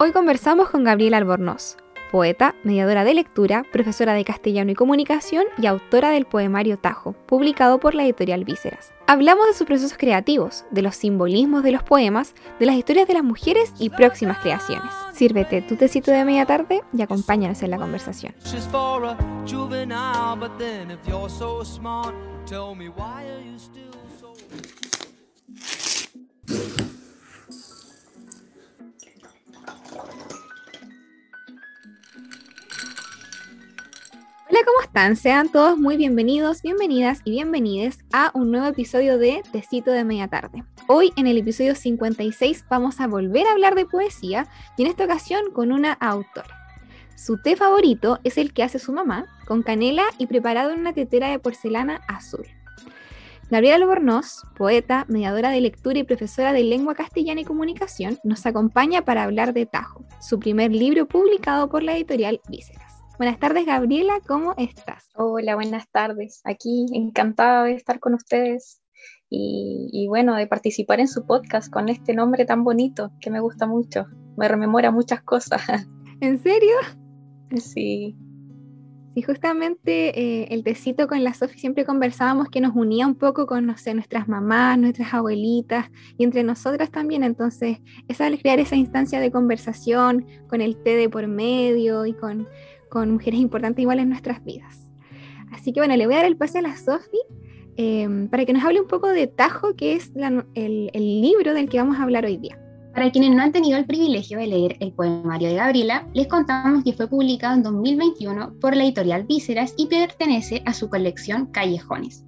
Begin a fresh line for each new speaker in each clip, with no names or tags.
Hoy conversamos con Gabriela Albornoz, poeta, mediadora de lectura, profesora de castellano y comunicación y autora del poemario Tajo, publicado por la editorial Vísceras. Hablamos de sus procesos creativos, de los simbolismos de los poemas, de las historias de las mujeres y próximas creaciones. Sírvete tu tecito de media tarde y acompáñanos en la conversación. Hola, ¿cómo están? Sean todos muy bienvenidos, bienvenidas y bienvenides a un nuevo episodio de Tecito de Media Tarde. Hoy en el episodio 56 vamos a volver a hablar de poesía y en esta ocasión con una autora. Su té favorito es el que hace su mamá, con canela y preparado en una tetera de porcelana azul. Gabriela Albornoz, poeta, mediadora de lectura y profesora de lengua castellana y comunicación, nos acompaña para hablar de Tajo, su primer libro publicado por la editorial Vísceras. Buenas tardes, Gabriela, ¿cómo estás?
Hola, buenas tardes. Aquí encantada de estar con ustedes y, bueno, de participar en su podcast con este nombre tan bonito que me gusta mucho. Me rememora muchas cosas.
¿En serio?
Sí.
Sí, justamente eh, el tecito con la Sofi siempre conversábamos que nos unía un poco con, no sé, nuestras mamás, nuestras abuelitas y entre nosotras también. Entonces, es al crear esa instancia de conversación con el té de por medio y con con mujeres importantes igual en nuestras vidas. Así que bueno, le voy a dar el pase a la Sofi em, para que nos hable un poco de Tajo, que es el libro del que vamos a hablar hoy día.
Para quienes no han tenido el privilegio de leer el poemario de Gabriela, les contamos que fue publicado en 2021 por la editorial Vísceras y pertenece a su colección Callejones.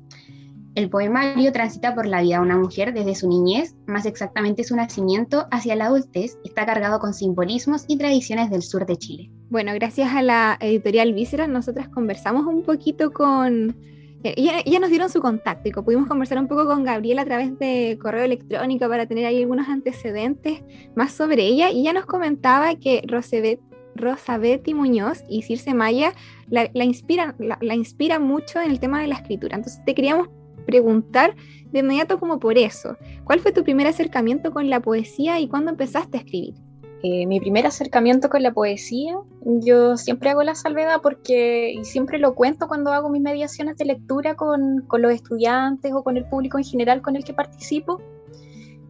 El poemario transita por la vida de una mujer desde su niñez, más exactamente su nacimiento, hacia la adultez, está cargado con simbolismos y tradiciones del sur de Chile.
Bueno, gracias a la editorial Vísceras, nosotras conversamos un poquito con... Ya, eh, nos dieron su contacto y pudimos conversar un poco con Gabriela a través de correo electrónico para tener ahí algunos antecedentes más sobre ella y ella nos comentaba que Rosabeth Muñoz y Circe Maya la, inspiran, la inspira mucho en el tema de la escritura. Entonces te queríamos preguntar de inmediato como por eso. ¿Cuál fue tu primer acercamiento con la poesía y cuándo empezaste a escribir?
Eh, mi primer acercamiento con la poesía, yo siempre hago la salvedad porque, y siempre lo cuento cuando hago mis mediaciones de lectura con, con los estudiantes o con el público en general con el que participo,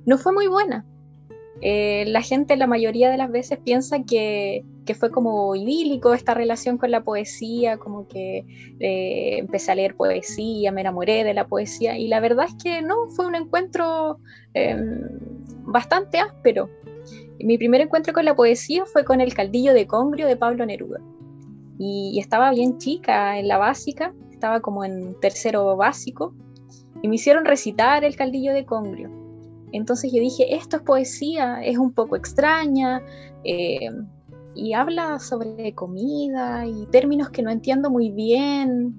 no fue muy buena. Eh, la gente la mayoría de las veces piensa que, que, fue como idílico esta relación con la poesía, como que eh, empecé a leer poesía, me enamoré de la poesía y la verdad es que no, fue un encuentro em, bastante áspero. Mi primer encuentro con la poesía fue con El Caldillo de Congrio de Pablo Neruda y, estaba bien chica en la básica, estaba como en tercero básico y me hicieron recitar El Caldillo de Congrio entonces yo dije, esto es poesía, es un poco extraña eh, y habla sobre comida y términos que no entiendo muy bien.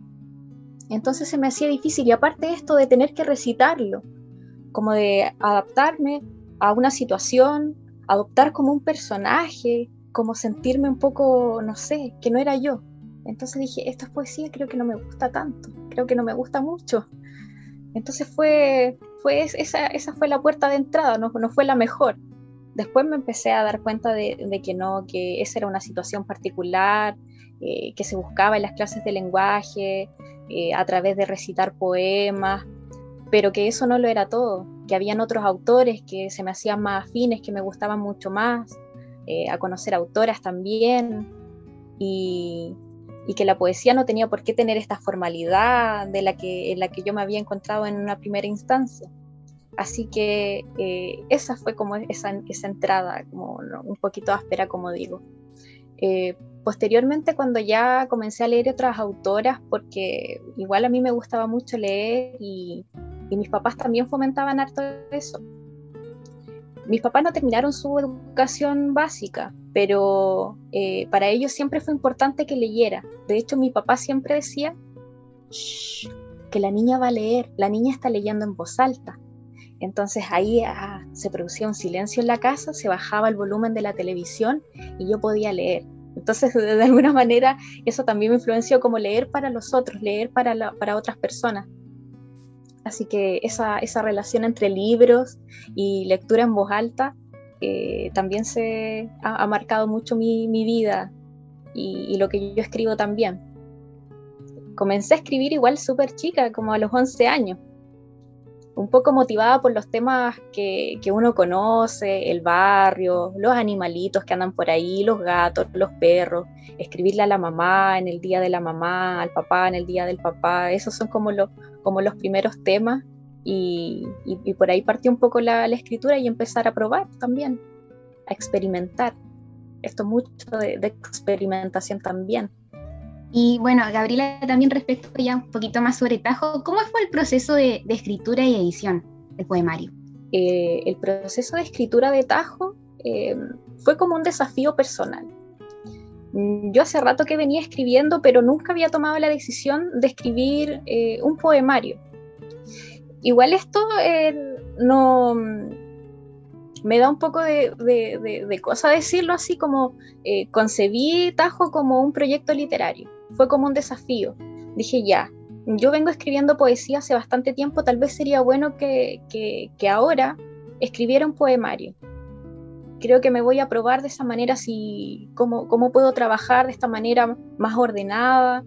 Entonces se me hacía difícil y aparte esto de tener que recitarlo, como de adaptarme a una situación, adoptar como un personaje, como sentirme un poco, no sé, que no era yo. Entonces dije, esto es poesía, creo que no me gusta tanto, creo que no me gusta mucho. Entonces fue, fue esa, esa fue la puerta de entrada, no, fue la mejor. Después me empecé a dar cuenta de, que no, que esa era una situación particular, eh, que se buscaba en las clases de lenguaje, eh, a través de recitar poemas, pero que eso no lo era todo, que habían otros autores que se me hacían más afines, que me gustaban mucho más, eh, a conocer autoras también, y, y que la poesía no tenía por qué tener esta formalidad de la que, en la que yo me había encontrado en una primera instancia. Así que eh, esa fue como esa, esa entrada, como un poquito áspera, como digo. Eh, posteriormente, cuando ya comencé a leer otras autoras, porque igual a mí me gustaba mucho leer y, y mis papás también fomentaban harto eso. Mis papás no terminaron su educación básica, pero eh, para ellos siempre fue importante que leyera. De hecho, mi papá siempre decía que la niña va a leer, la niña está leyendo en voz alta. Entonces ahí ah, se producía un silencio en la casa, se bajaba el volumen de la televisión y yo podía leer. Entonces, de, alguna manera, eso también me influenció como leer para los otros, leer para, para otras personas. Así que esa, esa relación entre libros y lectura en voz alta eh, también se ha, marcado mucho mi, vida y, lo que yo escribo también. Comencé a escribir igual súper chica, como a los 11 años, un poco motivada por los temas que, que, uno conoce, el barrio, los animalitos que andan por ahí, los gatos, los perros, escribirle a la mamá en el día de la mamá, al papá en el día del papá, esos son como, los como los primeros temas y, y, por ahí partió un poco la, la, escritura y empezar a probar también, a experimentar. Esto mucho de, de experimentación también.
Y bueno, Gabriela, también respecto ya un poquito más sobre Tajo, ¿cómo fue el proceso de, escritura y edición del poemario?
Eh, el proceso de escritura de Tajo eh, fue como un desafío personal. Mm, yo hace rato que venía escribiendo, pero nunca había tomado la decisión de escribir eh, un poemario. Igual esto no me da un poco de, cosa decirlo así como concebí Tajo como un proyecto literario fue como un desafío. Dije, ya, yo vengo escribiendo poesía hace bastante tiempo, tal vez sería bueno que, que, ahora escribiera un poemario. Creo que me voy a probar de esa manera si, cómo, cómo puedo trabajar de esta manera más ordenada,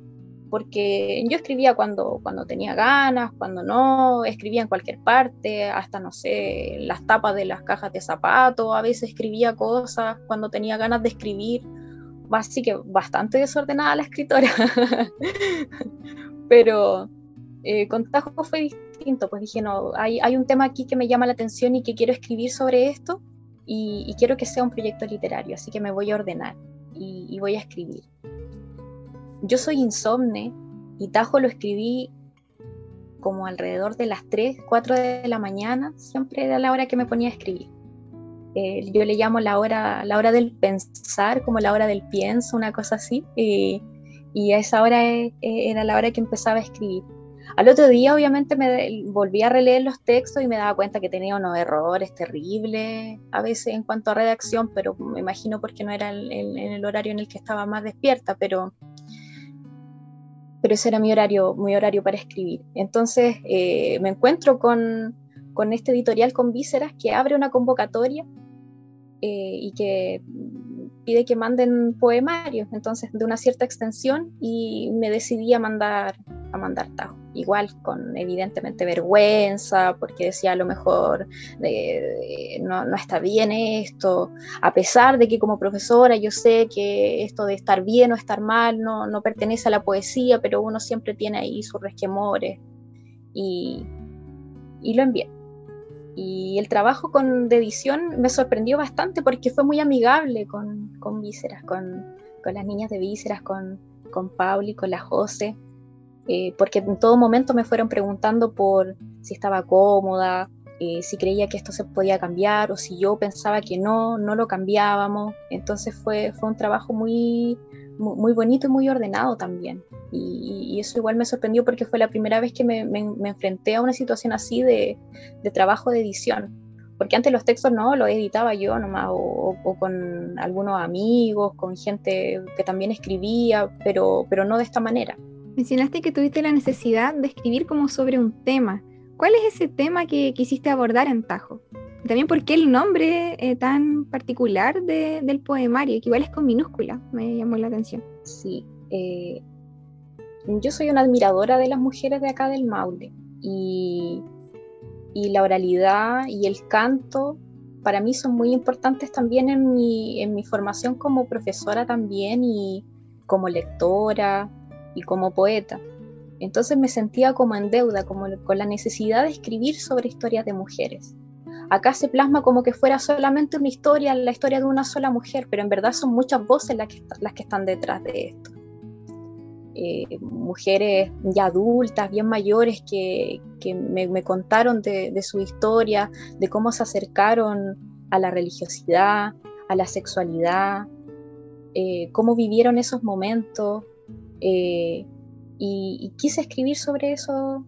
porque yo escribía cuando, cuando tenía ganas, cuando no, escribía en cualquier parte, hasta, no sé, las tapas de las cajas de zapatos, a veces escribía cosas cuando tenía ganas de escribir así que bastante desordenada la escritora. Pero eh, con Tajo fue distinto, pues dije, no, hay, hay, un tema aquí que me llama la atención y que quiero escribir sobre esto y, quiero que sea un proyecto literario, así que me voy a ordenar y, voy a escribir. Yo soy insomne y Tajo lo escribí como alrededor de las 3, 4 de la mañana, siempre era la hora que me ponía a escribir. Eh, yo le llamo la hora, la hora del pensar, como la hora del pienso, una cosa así, y, a esa hora e, e, era la hora que empezaba a escribir. Al otro día, obviamente, me volví a releer los textos y me daba cuenta que tenía unos errores terribles, a veces en cuanto a redacción, pero me imagino porque no era en el horario en el que estaba más despierta, pero, pero ese era mi horario, mi horario para escribir. Entonces eh, me encuentro con, con este editorial con vísceras que abre una convocatoria eh, y que pide que manden poemarios, entonces de una cierta extensión y me decidí a mandar a mandar Tajo. Igual con evidentemente vergüenza, porque decía a lo mejor no, no, está bien esto, a pesar de que como profesora yo sé que esto de estar bien o estar mal no, no pertenece a la poesía, pero uno siempre tiene ahí sus resquemores y, y lo envié. Y el trabajo con, de edición me sorprendió bastante porque fue muy amigable con, con Vísceras, con, con, las niñas de Vísceras, con, con Pauli, con la José, eh, porque en todo momento me fueron preguntando por si estaba cómoda, eh, si creía que esto se podía cambiar o si yo pensaba que no, no lo cambiábamos. Entonces fue, fue un trabajo muy, muy bonito y muy ordenado también. Y, eso igual me sorprendió porque fue la primera vez que me, enfrenté a una situación así de, trabajo de edición. Porque antes los textos no los editaba yo nomás, o, con algunos amigos, con gente que también escribía, pero, pero no de esta manera.
Mencionaste que tuviste la necesidad de escribir como sobre un tema. ¿Cuál es ese tema que quisiste abordar en Tajo? También por qué el nombre eh, tan particular del poemario, que igual es con minúscula, me llamó la atención.
Sí, eh, yo soy una admiradora de las mujeres de acá del Maule y, y la oralidad y el canto para mí son muy importantes también en mi, en mi formación como profesora también y como lectora y como poeta. Entonces me sentía como en deuda, como con la necesidad de escribir sobre historias de mujeres. Acá se plasma como que fuera solamente una historia, la historia de una sola mujer, pero en verdad son muchas voces las que, las que están detrás de esto. Eh, mujeres ya adultas, bien mayores, que, me, contaron de, su historia, de cómo se acercaron a la religiosidad, a la sexualidad, eh, cómo vivieron esos momentos. Eh, y, quise escribir sobre eso,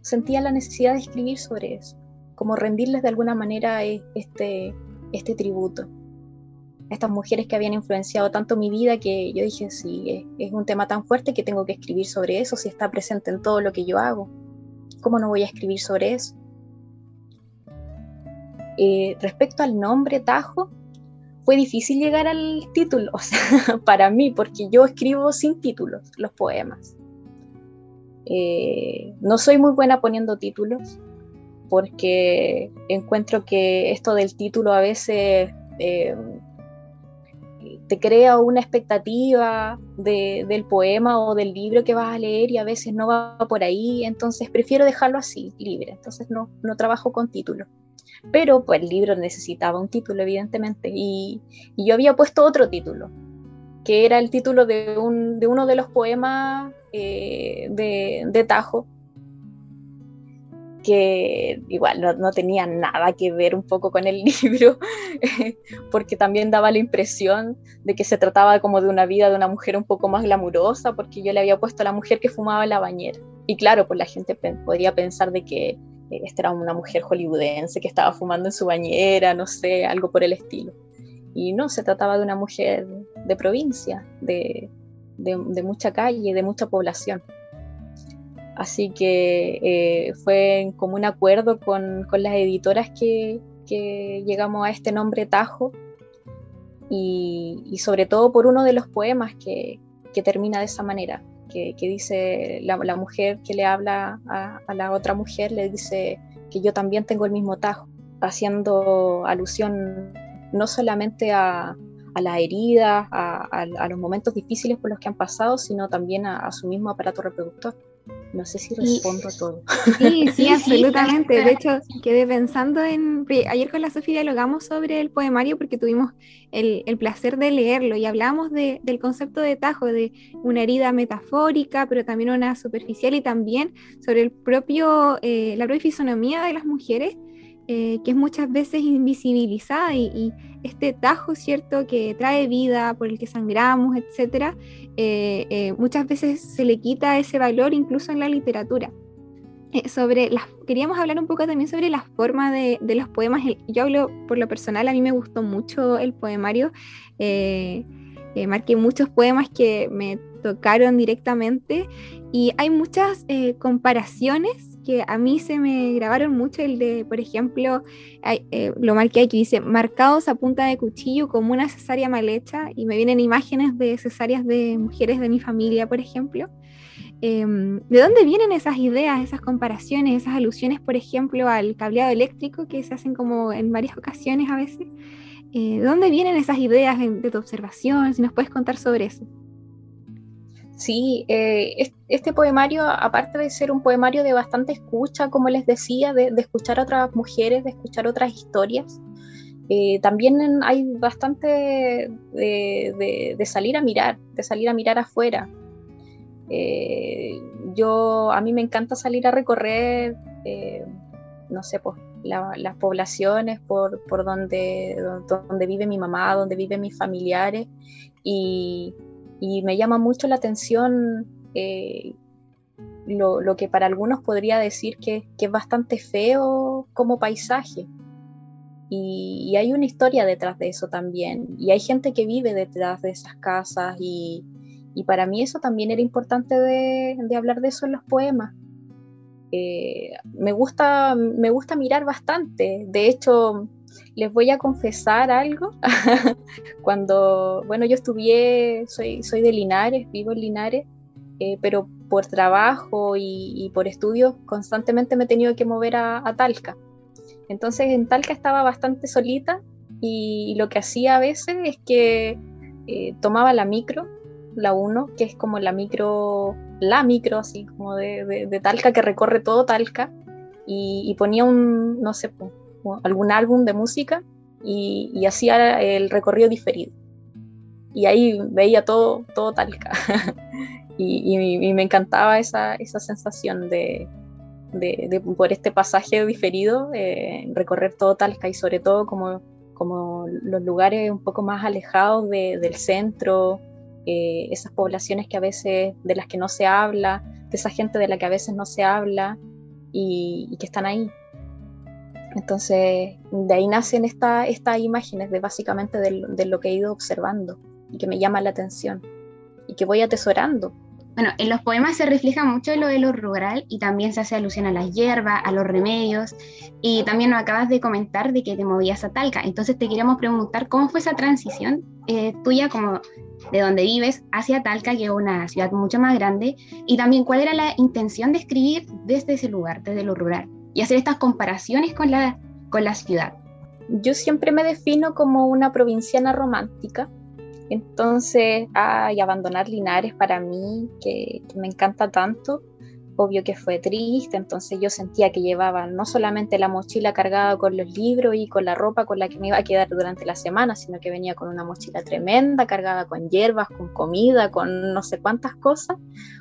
sentía la necesidad de escribir sobre eso como rendirles de alguna manera este, este tributo a estas mujeres que habían influenciado tanto mi vida que yo dije, sí, es, un tema tan fuerte que tengo que escribir sobre eso, si está presente en todo lo que yo hago, ¿cómo no voy a escribir sobre eso? Eh, respecto al nombre Tajo, fue difícil llegar al título, o sea, para mí, porque yo escribo sin títulos los poemas. Eh, no soy muy buena poniendo títulos, porque encuentro que esto del título a veces eh, te crea una expectativa del poema o del libro que vas a leer y a veces no va por ahí, entonces prefiero dejarlo así, libre, entonces no, no trabajo con títulos. Pero pues el libro necesitaba un título, evidentemente, y, yo había puesto otro título, que era el título de, un, de uno de los poemas eh, de, Tajo, que igual no, no, tenía nada que ver un poco con el libro, porque también daba la impresión de que se trataba como de una vida de una mujer un poco más glamurosa, porque yo le había puesto a la mujer que fumaba en la bañera. Y claro, pues la gente podría pensar de que esta era una mujer hollywoodense que estaba fumando en su bañera, no sé, algo por el estilo. Y no, se trataba de una mujer de provincia, de, de, mucha calle, de mucha población. Así que eh, fue en común acuerdo con, con las editoras que, que, llegamos a este nombre Tajo y, y, sobre todo por uno de los poemas que, que termina de esa manera, que, dice la, mujer que le habla a, a, la otra mujer, le dice que yo también tengo el mismo Tajo, haciendo alusión no solamente a, a las heridas, a, a, los momentos difíciles por los que han pasado, sino también a, su mismo aparato reproductor. No sé si respondo a todo.
Sí, sí, absolutamente. De hecho, quedé pensando en... Ayer con la Sofía dialogamos sobre el poemario porque tuvimos el, el placer de leerlo y hablamos de, del concepto de tajo, de una herida metafórica, pero también una superficial y también sobre el propio, eh, la propia fisonomía de las mujeres eh, que es muchas veces invisibilizada y, este tajo, ¿cierto?, que trae vida, por el que sangramos, etcétera, eh, eh, muchas veces se le quita ese valor incluso en la literatura. Sobre las, queríamos hablar un poco también sobre la forma de, de, los poemas. Yo hablo por lo personal, a mí me gustó mucho el poemario. marqué muchos poemas que me tocaron directamente y hay muchas comparaciones que a mí se me grabaron mucho el de, por ejemplo, eh, lo marqué aquí, dice, marcados a punta de cuchillo como una cesárea mal hecha, y me vienen imágenes de cesáreas de mujeres de mi familia, por ejemplo. Eh, ¿De dónde vienen esas ideas, esas comparaciones, esas alusiones, por ejemplo, al cableado eléctrico que se hacen como en varias ocasiones a veces? Eh, ¿De dónde vienen esas ideas de, de tu observación? Si nos puedes contar sobre eso.
Sí, eh, este poemario, aparte de ser un poemario de bastante escucha, como les decía, de, escuchar a otras mujeres, de escuchar otras historias, eh, también hay bastante de, salir a mirar, de salir a mirar afuera. Eh, yo, a mí me encanta salir a recorrer, no sé, pues, la, las poblaciones por, por donde, donde vive mi mamá, donde viven mis familiares, y y me llama mucho la atención eh, lo, lo, que para algunos podría decir que, que, es bastante feo como paisaje. Y, hay una historia detrás de eso también. Y hay gente que vive detrás de esas casas. Y, y para mí eso también era importante de, de hablar de eso en los poemas. Eh, me, gusta, me gusta mirar bastante. De hecho, les voy a confesar algo. Cuando, bueno, yo estudié, soy, soy de Linares, vivo en Linares, eh, pero por trabajo y, por estudios constantemente me he tenido que mover a, a, Talca. Entonces en Talca estaba bastante solita y, lo que hacía a veces es que eh, tomaba la micro, la 1, que es como la micro, la micro así como de, de, de Talca que recorre todo Talca y, y ponía un, no sé, algún álbum de música y, y, hacía el recorrido diferido. Y ahí veía todo, todo Talca. y, y, y, me encantaba esa, esa sensación de, de, de, por este pasaje diferido, eh, recorrer todo Talca y sobre todo como, como los lugares un poco más alejados de, del centro, eh, esas poblaciones que a veces de las que no se habla, de esa gente de la que a veces no se habla y, y que están ahí. Entonces, de ahí nacen estas esta imágenes de básicamente de, de, lo que he ido observando y que me llama la atención y que voy atesorando
Bueno, en los poemas se refleja mucho lo de lo rural y también se hace alusión a las hierbas, a los remedios. Y también nos acabas de comentar de que te movías a Talca. Entonces te queríamos preguntar cómo fue esa transición eh, tuya como de donde vives hacia Talca, que es una ciudad mucho más grande, y también cuál era la intención de escribir desde ese lugar, desde lo rural, y hacer estas comparaciones con la, con la ciudad.
Yo siempre me defino como una provinciana romántica, entonces, ay, abandonar Linares para mí, que, me encanta tanto, obvio que fue triste, entonces yo sentía que llevaba no solamente la mochila cargada con los libros y con la ropa con la que me iba a quedar durante la semana, sino que venía con una mochila tremenda, cargada con hierbas, con comida, con no sé cuántas cosas,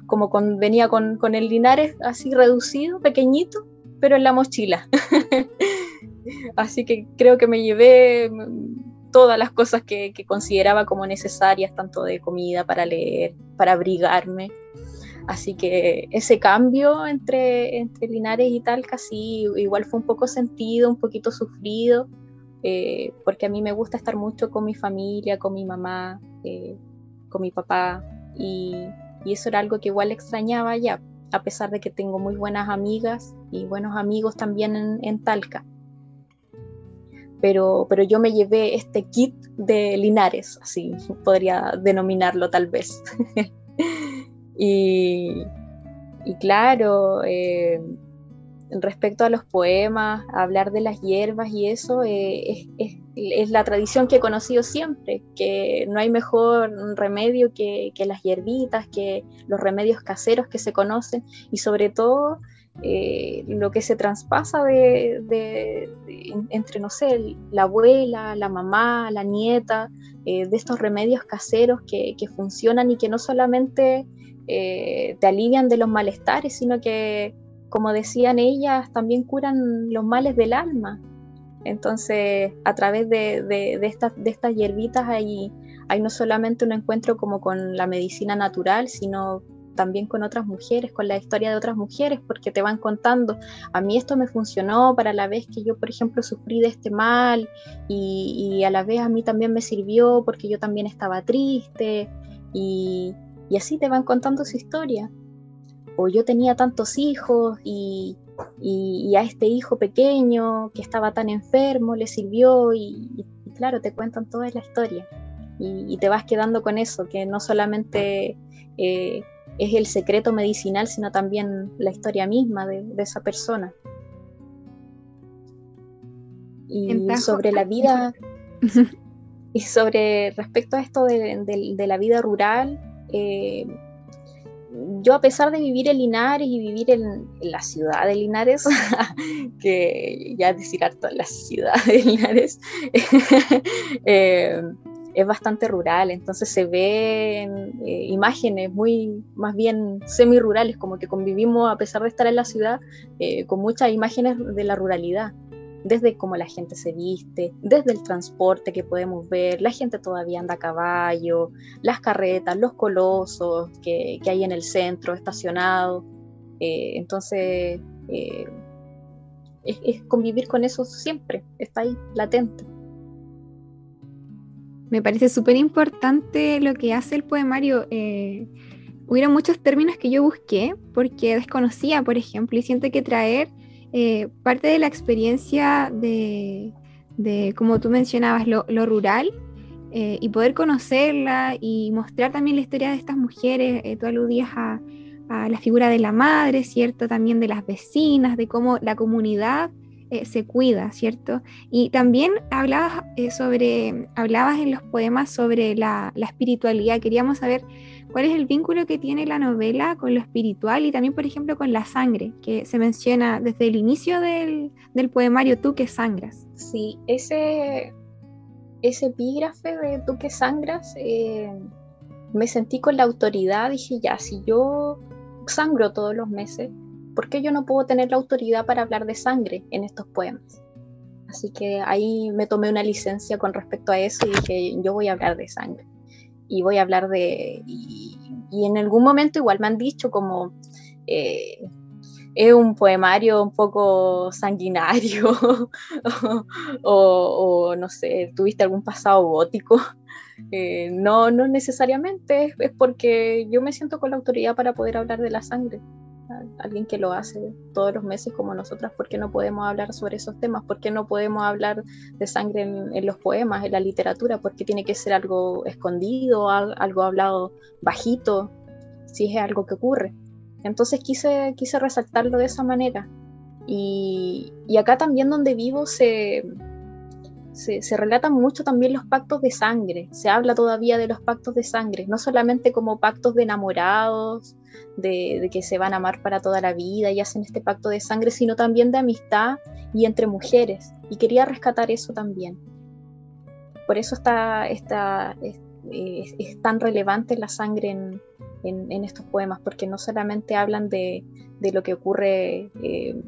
como con, venía con, con el Linares así reducido, pequeñito, pero en la mochila. así que creo que me llevé todas las cosas que, consideraba como necesarias, tanto de comida para leer, para abrigarme. Así que ese cambio entre, entre Linares y Talca sí, igual fue un poco sentido, un poquito sufrido, eh, porque a mí me gusta estar mucho con mi familia, con mi mamá, eh, con mi papá, y, eso era algo que igual extrañaba ya, a pesar de que tengo muy buenas amigas y buenos amigos también en Talca pero, pero yo me llevé este kit de Linares, así podría denominarlo tal vez. y, claro, eh, respecto a los poemas, hablar de las hierbas y eso, eh, es, la tradición que he conocido siempre, que no hay mejor remedio que, las hierbitas, que los remedios caseros que se conocen y sobre todo eh, lo que se traspasa de, entre, no sé, la abuela, la mamá, la nieta, eh, de estos remedios caseros que, funcionan y que no solamente te alivian de los malestares, sino que, como decían ellas, también curan los males del alma. Entonces, a través de, estas, hierbitas hay, hay no solamente un encuentro como con la medicina natural, sino también con otras mujeres, con la historia de otras mujeres, porque te van contando, a mí esto me funcionó para la vez que yo, por ejemplo, sufrí de este mal y, a la vez a mí también me sirvió porque yo también estaba triste y, así te van contando su historia. O yo tenía tantos hijos y, a este hijo pequeño que estaba tan enfermo le sirvió y, claro, te cuentan toda la historia. Y, te vas quedando con eso, que no solamente eh, es el secreto medicinal, sino también la historia misma de, esa persona. Y sobre la vida, y sobre respecto a esto de, la vida rural, eh, yo a pesar de vivir en Linares y vivir en, la ciudad de Linares, que ya decir harto la ciudad de Linares, eh, es bastante rural, entonces se ven eh, imágenes muy más bien semi-rurales, como que convivimos a pesar de estar en la ciudad eh, con muchas imágenes de la ruralidad, desde cómo la gente se viste, desde el transporte que podemos ver, la gente todavía anda a caballo, las carretas, los colosos que, hay en el centro estacionados, eh, entonces es convivir con eso siempre, está ahí, latente.
Me parece súper importante lo que hace el poemario. Eh, hubieron muchos términos que yo busqué porque desconocía, por ejemplo, y siento que traer eh, parte de la experiencia de, como tú mencionabas, lo, rural eh, y poder conocerla y mostrar también la historia de estas mujeres. tú aludías a, a la figura de la madre, ¿cierto? También de las vecinas, de cómo la comunidad eh, se cuida, ¿cierto? Y también hablabas, eh, sobre, hablabas en los poemas sobre la, espiritualidad. Queríamos saber cuál es el vínculo que tiene la novela con lo espiritual y también, por ejemplo, con la sangre, que se menciona desde el inicio del, poemario Tú que sangras.
Sí, ese, ese epígrafe de Tú que sangras, eh, me sentí con la autoridad, dije, ya, si yo sangro todos los meses, ¿por qué yo no puedo tener la autoridad para hablar de sangre en estos poemas? Así que ahí me tomé una licencia con respecto a eso y dije, yo voy a hablar de sangre. Y voy a hablar de... Y, en algún momento igual me han dicho como, eh, es un poemario un poco sanguinario o, no sé, tuviste algún pasado gótico. Eh, no, no necesariamente, es, porque yo me siento con la autoridad para poder hablar de la sangre. Alguien que lo hace todos los meses como nosotras, ¿por qué no podemos hablar sobre esos temas? ¿Por qué no podemos hablar de sangre en, los poemas, en la literatura? ¿Por qué tiene que ser algo escondido, algo hablado bajito, si es algo que ocurre? Entonces quise, quise resaltarlo de esa manera. Y, acá también donde vivo se, se, relatan mucho también los pactos de sangre. Se habla todavía de los pactos de sangre, no solamente como pactos de enamorados, de, que se van a amar para toda la vida y hacen este pacto de sangre, sino también de amistad y entre mujeres. Y quería rescatar eso también. Por eso está, está, es, tan relevante la sangre en, estos poemas, porque no solamente hablan de, de lo que ocurre eh,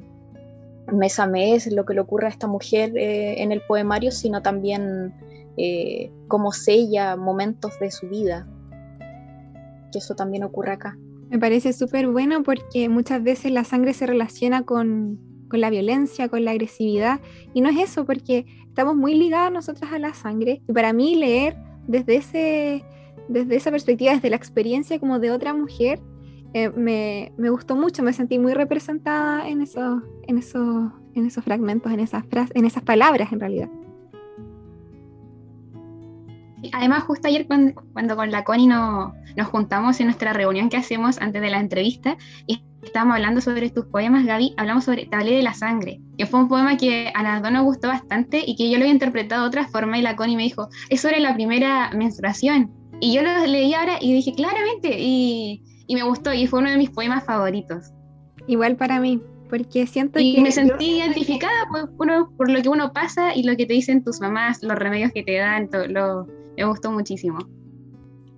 mes a mes, lo que le ocurre a esta mujer eh, en el poemario, sino también eh, cómo sella momentos de su vida, que eso también ocurre acá.
Me parece súper bueno porque muchas veces la sangre se relaciona con, con la violencia, con la agresividad, y no es eso, porque estamos muy ligados nosotras a la sangre, y para mí leer desde, ese, desde esa perspectiva, desde la experiencia como de otra mujer, eh, me, me, gustó mucho, me sentí muy representada en, eso, en, eso, en esos fragmentos, en esas, frases, en esas palabras en realidad.
Además, justo ayer cuando, cuando con la Connie no, nos juntamos en nuestra reunión que hacemos antes de la entrevista y estábamos hablando sobre tus poemas, Gaby, hablamos sobre Te de la sangre, que fue un poema que a las dos nos gustó bastante y que yo lo había interpretado de otra forma y la Connie me dijo, es sobre la primera menstruación. Y yo lo leí ahora y dije, claramente, y, y me gustó y fue uno de mis poemas favoritos.
Igual para mí, porque siento
y
que...
me sentí identificada por, por, lo que uno pasa y lo que te dicen tus mamás, los remedios que te dan, todo, lo, me gustó muchísimo.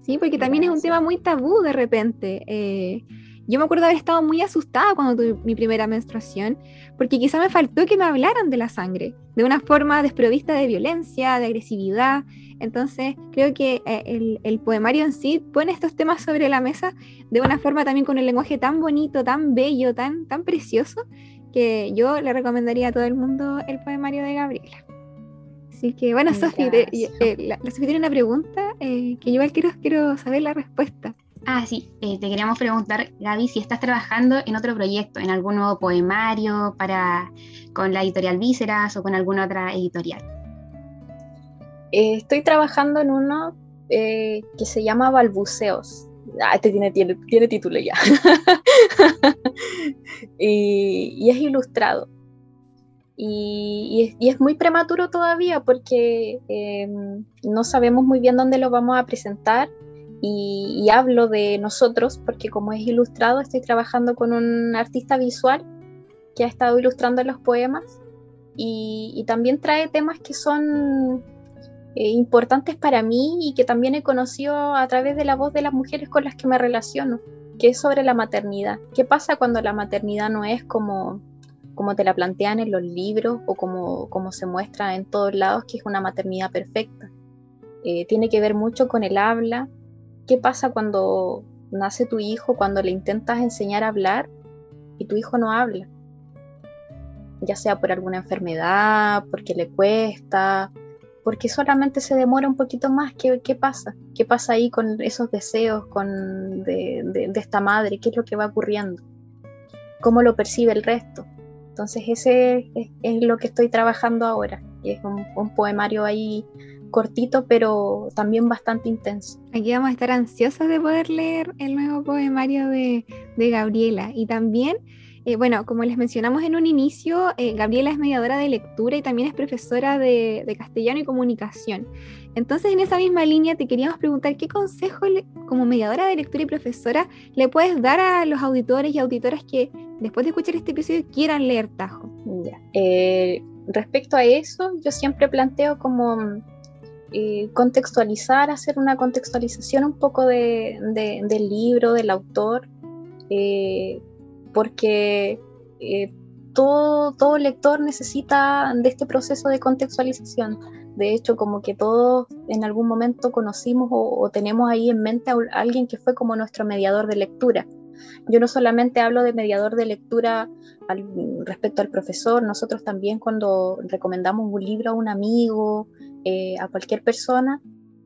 Sí, porque también es un tema muy tabú de repente. Eh, yo me acuerdo haber estado muy asustada cuando tuve mi primera menstruación, porque quizá me faltó que me hablaran de la sangre, de una forma desprovista de violencia, de agresividad. Entonces, creo que eh, el, poemario en sí pone estos temas sobre la mesa de una forma también con un lenguaje tan bonito, tan bello, tan, tan precioso, que yo le recomendaría a todo el mundo el poemario de Gabriela. Así que, bueno, Sofi, eh, la, Sofi tiene una pregunta eh, que yo igual quiero, quiero saber la respuesta.
Ah, sí, eh, te queríamos preguntar, Gaby, si estás trabajando en otro proyecto, en algún nuevo poemario para con la editorial Vísceras o con alguna otra editorial.
Eh, estoy trabajando en uno eh, que se llama Balbuceos. Ah, este tiene, tiene, título ya. y, es ilustrado. Y, es, muy prematuro todavía porque no sabemos muy bien dónde lo vamos a presentar y, hablo de nosotros porque como es ilustrado estoy trabajando con un artista visual que ha estado ilustrando los poemas y, también trae temas que son eh, importantes para mí y que también he conocido a través de la voz de las mujeres con las que me relaciono, que es sobre la maternidad. ¿Qué pasa cuando la maternidad no es como, como te la plantean en los libros o como, como se muestra en todos lados, que es una maternidad perfecta? Eh, tiene que ver mucho con el habla, ¿Qué pasa cuando nace tu hijo, cuando le intentas enseñar a hablar y tu hijo no habla? Ya sea por alguna enfermedad, porque le cuesta, porque solamente se demora un poquito más. ¿Qué, qué pasa? ¿Qué pasa ahí con esos deseos con, de, esta madre? ¿Qué es lo que va ocurriendo? ¿Cómo lo percibe el resto? Entonces ese es, lo que estoy trabajando ahora. Es un, un poemario ahí cortito, pero también bastante intenso.
Aquí vamos a estar ansiosos de poder leer el nuevo poemario de, Gabriela. Y también, eh, bueno, como les mencionamos en un inicio, eh, Gabriela es mediadora de lectura y también es profesora de, castellano y comunicación. Entonces, en esa misma línea, te queríamos preguntar qué consejo, como mediadora de lectura y profesora, le puedes dar a los auditores y auditoras que después de escuchar este episodio quieran leer Tajo.
Eh, respecto a eso, yo siempre planteo como eh, contextualizar, hacer una contextualización un poco de, del libro, del autor, eh, porque eh, todo, todo lector necesita de este proceso de contextualización. De hecho, como que todos en algún momento conocimos o, tenemos ahí en mente a alguien que fue como nuestro mediador de lectura, yo no solamente hablo de mediador de lectura respecto al profesor, nosotros también cuando recomendamos un libro a un amigo, eh, a cualquier persona,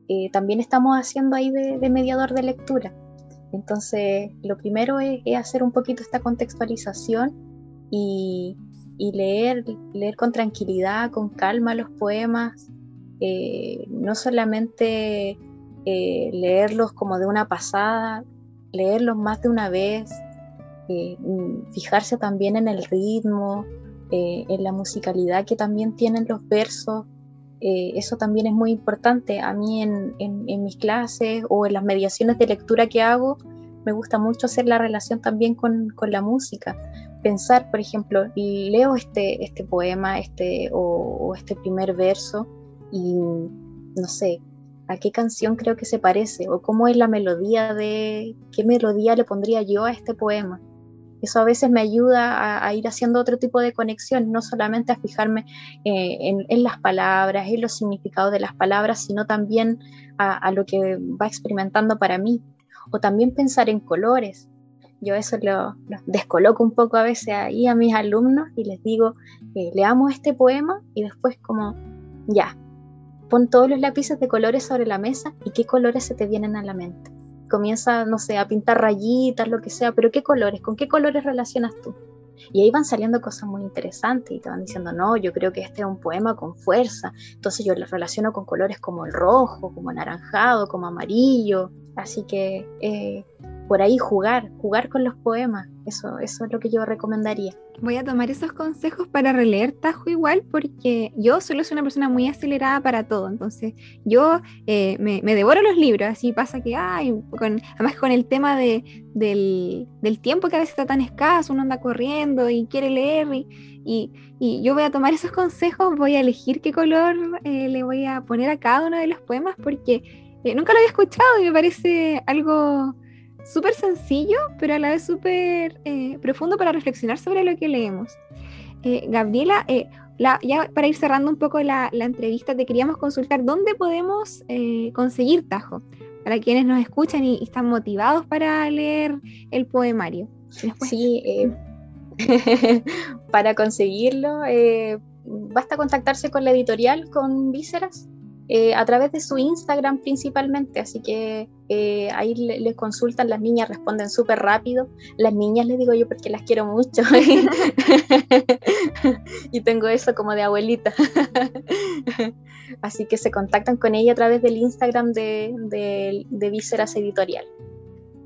eh, también estamos haciendo ahí de, mediador de lectura. Entonces, lo primero es, hacer un poquito esta contextualización y, leer, leer con tranquilidad, con calma los poemas, eh, no solamente leerlos como de una pasada, leerlos más de una vez, mm, fijarse también en el ritmo, en la musicalidad que también tienen los versos, eh, eso también es muy importante. A mí en, mis clases o en las mediaciones de lectura que hago, me gusta mucho hacer la relación también con, la música. Pensar, por ejemplo, leo este, este poema este, o, este primer verso y no sé, a qué canción creo que se parece o cómo es la melodía de, qué melodía le pondría yo a este poema. Eso a veces me ayuda a, ir haciendo otro tipo de conexión, no solamente a fijarme eh, en, las palabras, en los significados de las palabras, sino también a, lo que va experimentando para mí. O también pensar en colores. Yo eso lo, descoloco un poco a veces ahí a mis alumnos y les digo, eh, leamos este poema y después como, ya, pon todos los lápices de colores sobre la mesa y qué colores se te vienen a la mente comienza, no sé, a pintar rayitas, lo que sea, pero ¿qué colores? ¿Con qué colores relacionas tú? Y ahí van saliendo cosas muy interesantes y te van diciendo, no, yo creo que este es un poema con fuerza. Entonces yo lo relaciono con colores como el rojo, como anaranjado, como amarillo. Así que eh, por ahí jugar, jugar con los poemas, eso, eso es lo que yo recomendaría.
Voy a tomar esos consejos para releer Tajo igual, porque yo solo soy una persona muy acelerada para todo, entonces yo eh, me, devoro los libros, así pasa que, ay, con, además con el tema de, del, tiempo que a veces está tan escaso, uno anda corriendo y quiere leer, y, y, yo voy a tomar esos consejos, voy a elegir qué color eh, le voy a poner a cada uno de los poemas, porque eh, nunca lo había escuchado y me parece algo súper sencillo, pero a la vez súper eh, profundo para reflexionar sobre lo que leemos. Eh, Gabriela, eh, ya para ir cerrando un poco la, entrevista, te queríamos consultar dónde podemos conseguir Tajo, para quienes nos escuchan y, están motivados para leer el poemario.
Sí, para conseguirlo, basta contactarse con la editorial, con Vísceras, eh, a través de su Instagram principalmente, así que eh, ahí les consultan, las niñas responden súper rápido, las niñas les digo yo porque las quiero mucho. Y tengo eso como de abuelita, así que se contactan con ella a través del Instagram de, de, de Vísceras Editorial.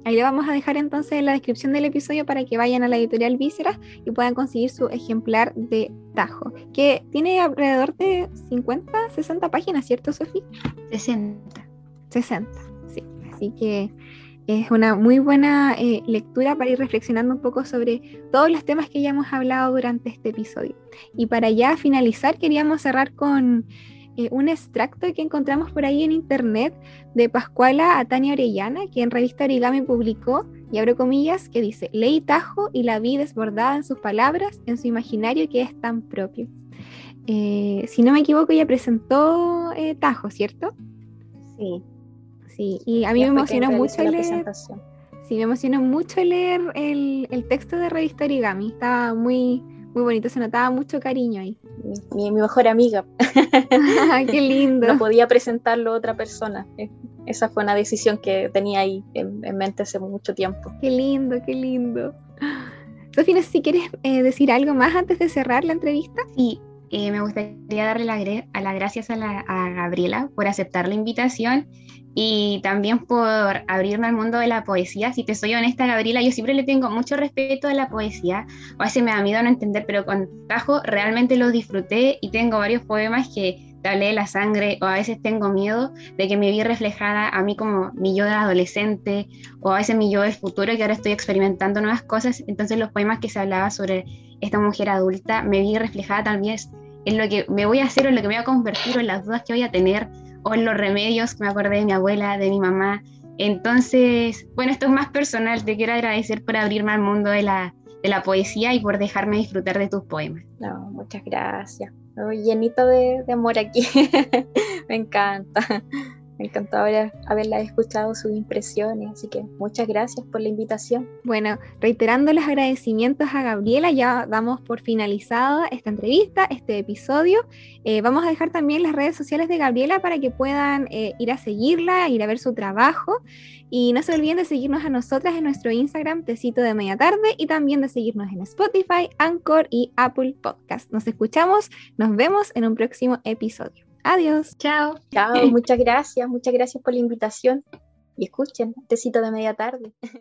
Ahí le vamos a dejar entonces en la descripción del episodio para que vayan a la editorial Vísceras y puedan conseguir su ejemplar de Tajo, que tiene alrededor de 50, 60 páginas, ¿cierto, Sofía?
60.
60, sí. Así que es una muy buena eh, lectura para ir reflexionando un poco sobre todos los temas que ya hemos hablado durante este episodio. Y para ya finalizar, queríamos cerrar con eh, un extracto que encontramos por ahí en internet de Pascuala a Tania Orellana, que en revista Origami publicó, y abro comillas, que dice, leí Tajo y la vi desbordada en sus palabras, en su imaginario que es tan propio. Eh, si no me equivoco, ella presentó eh, Tajo, ¿cierto?
Sí.
Sí, y a mí me emocionó mucho leer. Sí, me emocionó mucho leer el, el texto de revista Origami. Estaba muy, muy bonito, se notaba mucho cariño ahí.
Mi, mejor amiga.
Qué lindo.
No podía presentarlo a otra persona. Eh, esa fue una decisión que tenía ahí en, mente hace mucho tiempo.
Qué lindo, qué lindo. Sofía, si quieres eh, decir algo más antes de cerrar la entrevista.
Sí, eh, me gustaría darle las gracias a, a, Gabriela por aceptar la invitación y también por abrirme al mundo de la poesía. Si te soy honesta, Gabriela, yo siempre le tengo mucho respeto a la poesía, a veces me da miedo no entender, pero con Tajo realmente lo disfruté y tengo varios poemas que te hablé de la sangre, o a veces tengo miedo de que me vi reflejada a mí como mi yo de adolescente, o a veces mi yo del futuro, que ahora estoy experimentando nuevas cosas. Entonces los poemas que se hablaba sobre esta mujer adulta, me vi reflejada también en lo que me voy a hacer en lo que me voy a convertir en las dudas que voy a tener o en los remedios, me acordé de mi abuela, de mi mamá. Entonces, bueno, esto es más personal, te quiero agradecer por abrirme al mundo de la, de la poesía y por dejarme disfrutar de tus poemas.
No, muchas gracias. llenito de, de, amor aquí, me encanta. Me encantó haber, haberla escuchado sus impresiones, así que muchas gracias por la invitación.
Bueno, reiterando los agradecimientos a Gabriela, ya damos por finalizada esta entrevista, este episodio. Eh, vamos a dejar también las redes sociales de Gabriela para que puedan eh, ir a seguirla, ir a ver su trabajo. Y no se olviden de seguirnos a nosotras en nuestro Instagram, Tecito de Media Tarde, y también de seguirnos en Spotify, Anchor y Apple Podcast. Nos escuchamos, nos vemos en un próximo episodio. Adiós.
Chao.
Chao, muchas gracias, muchas gracias por la invitación. Y escuchen, Tecito de Media Tarde.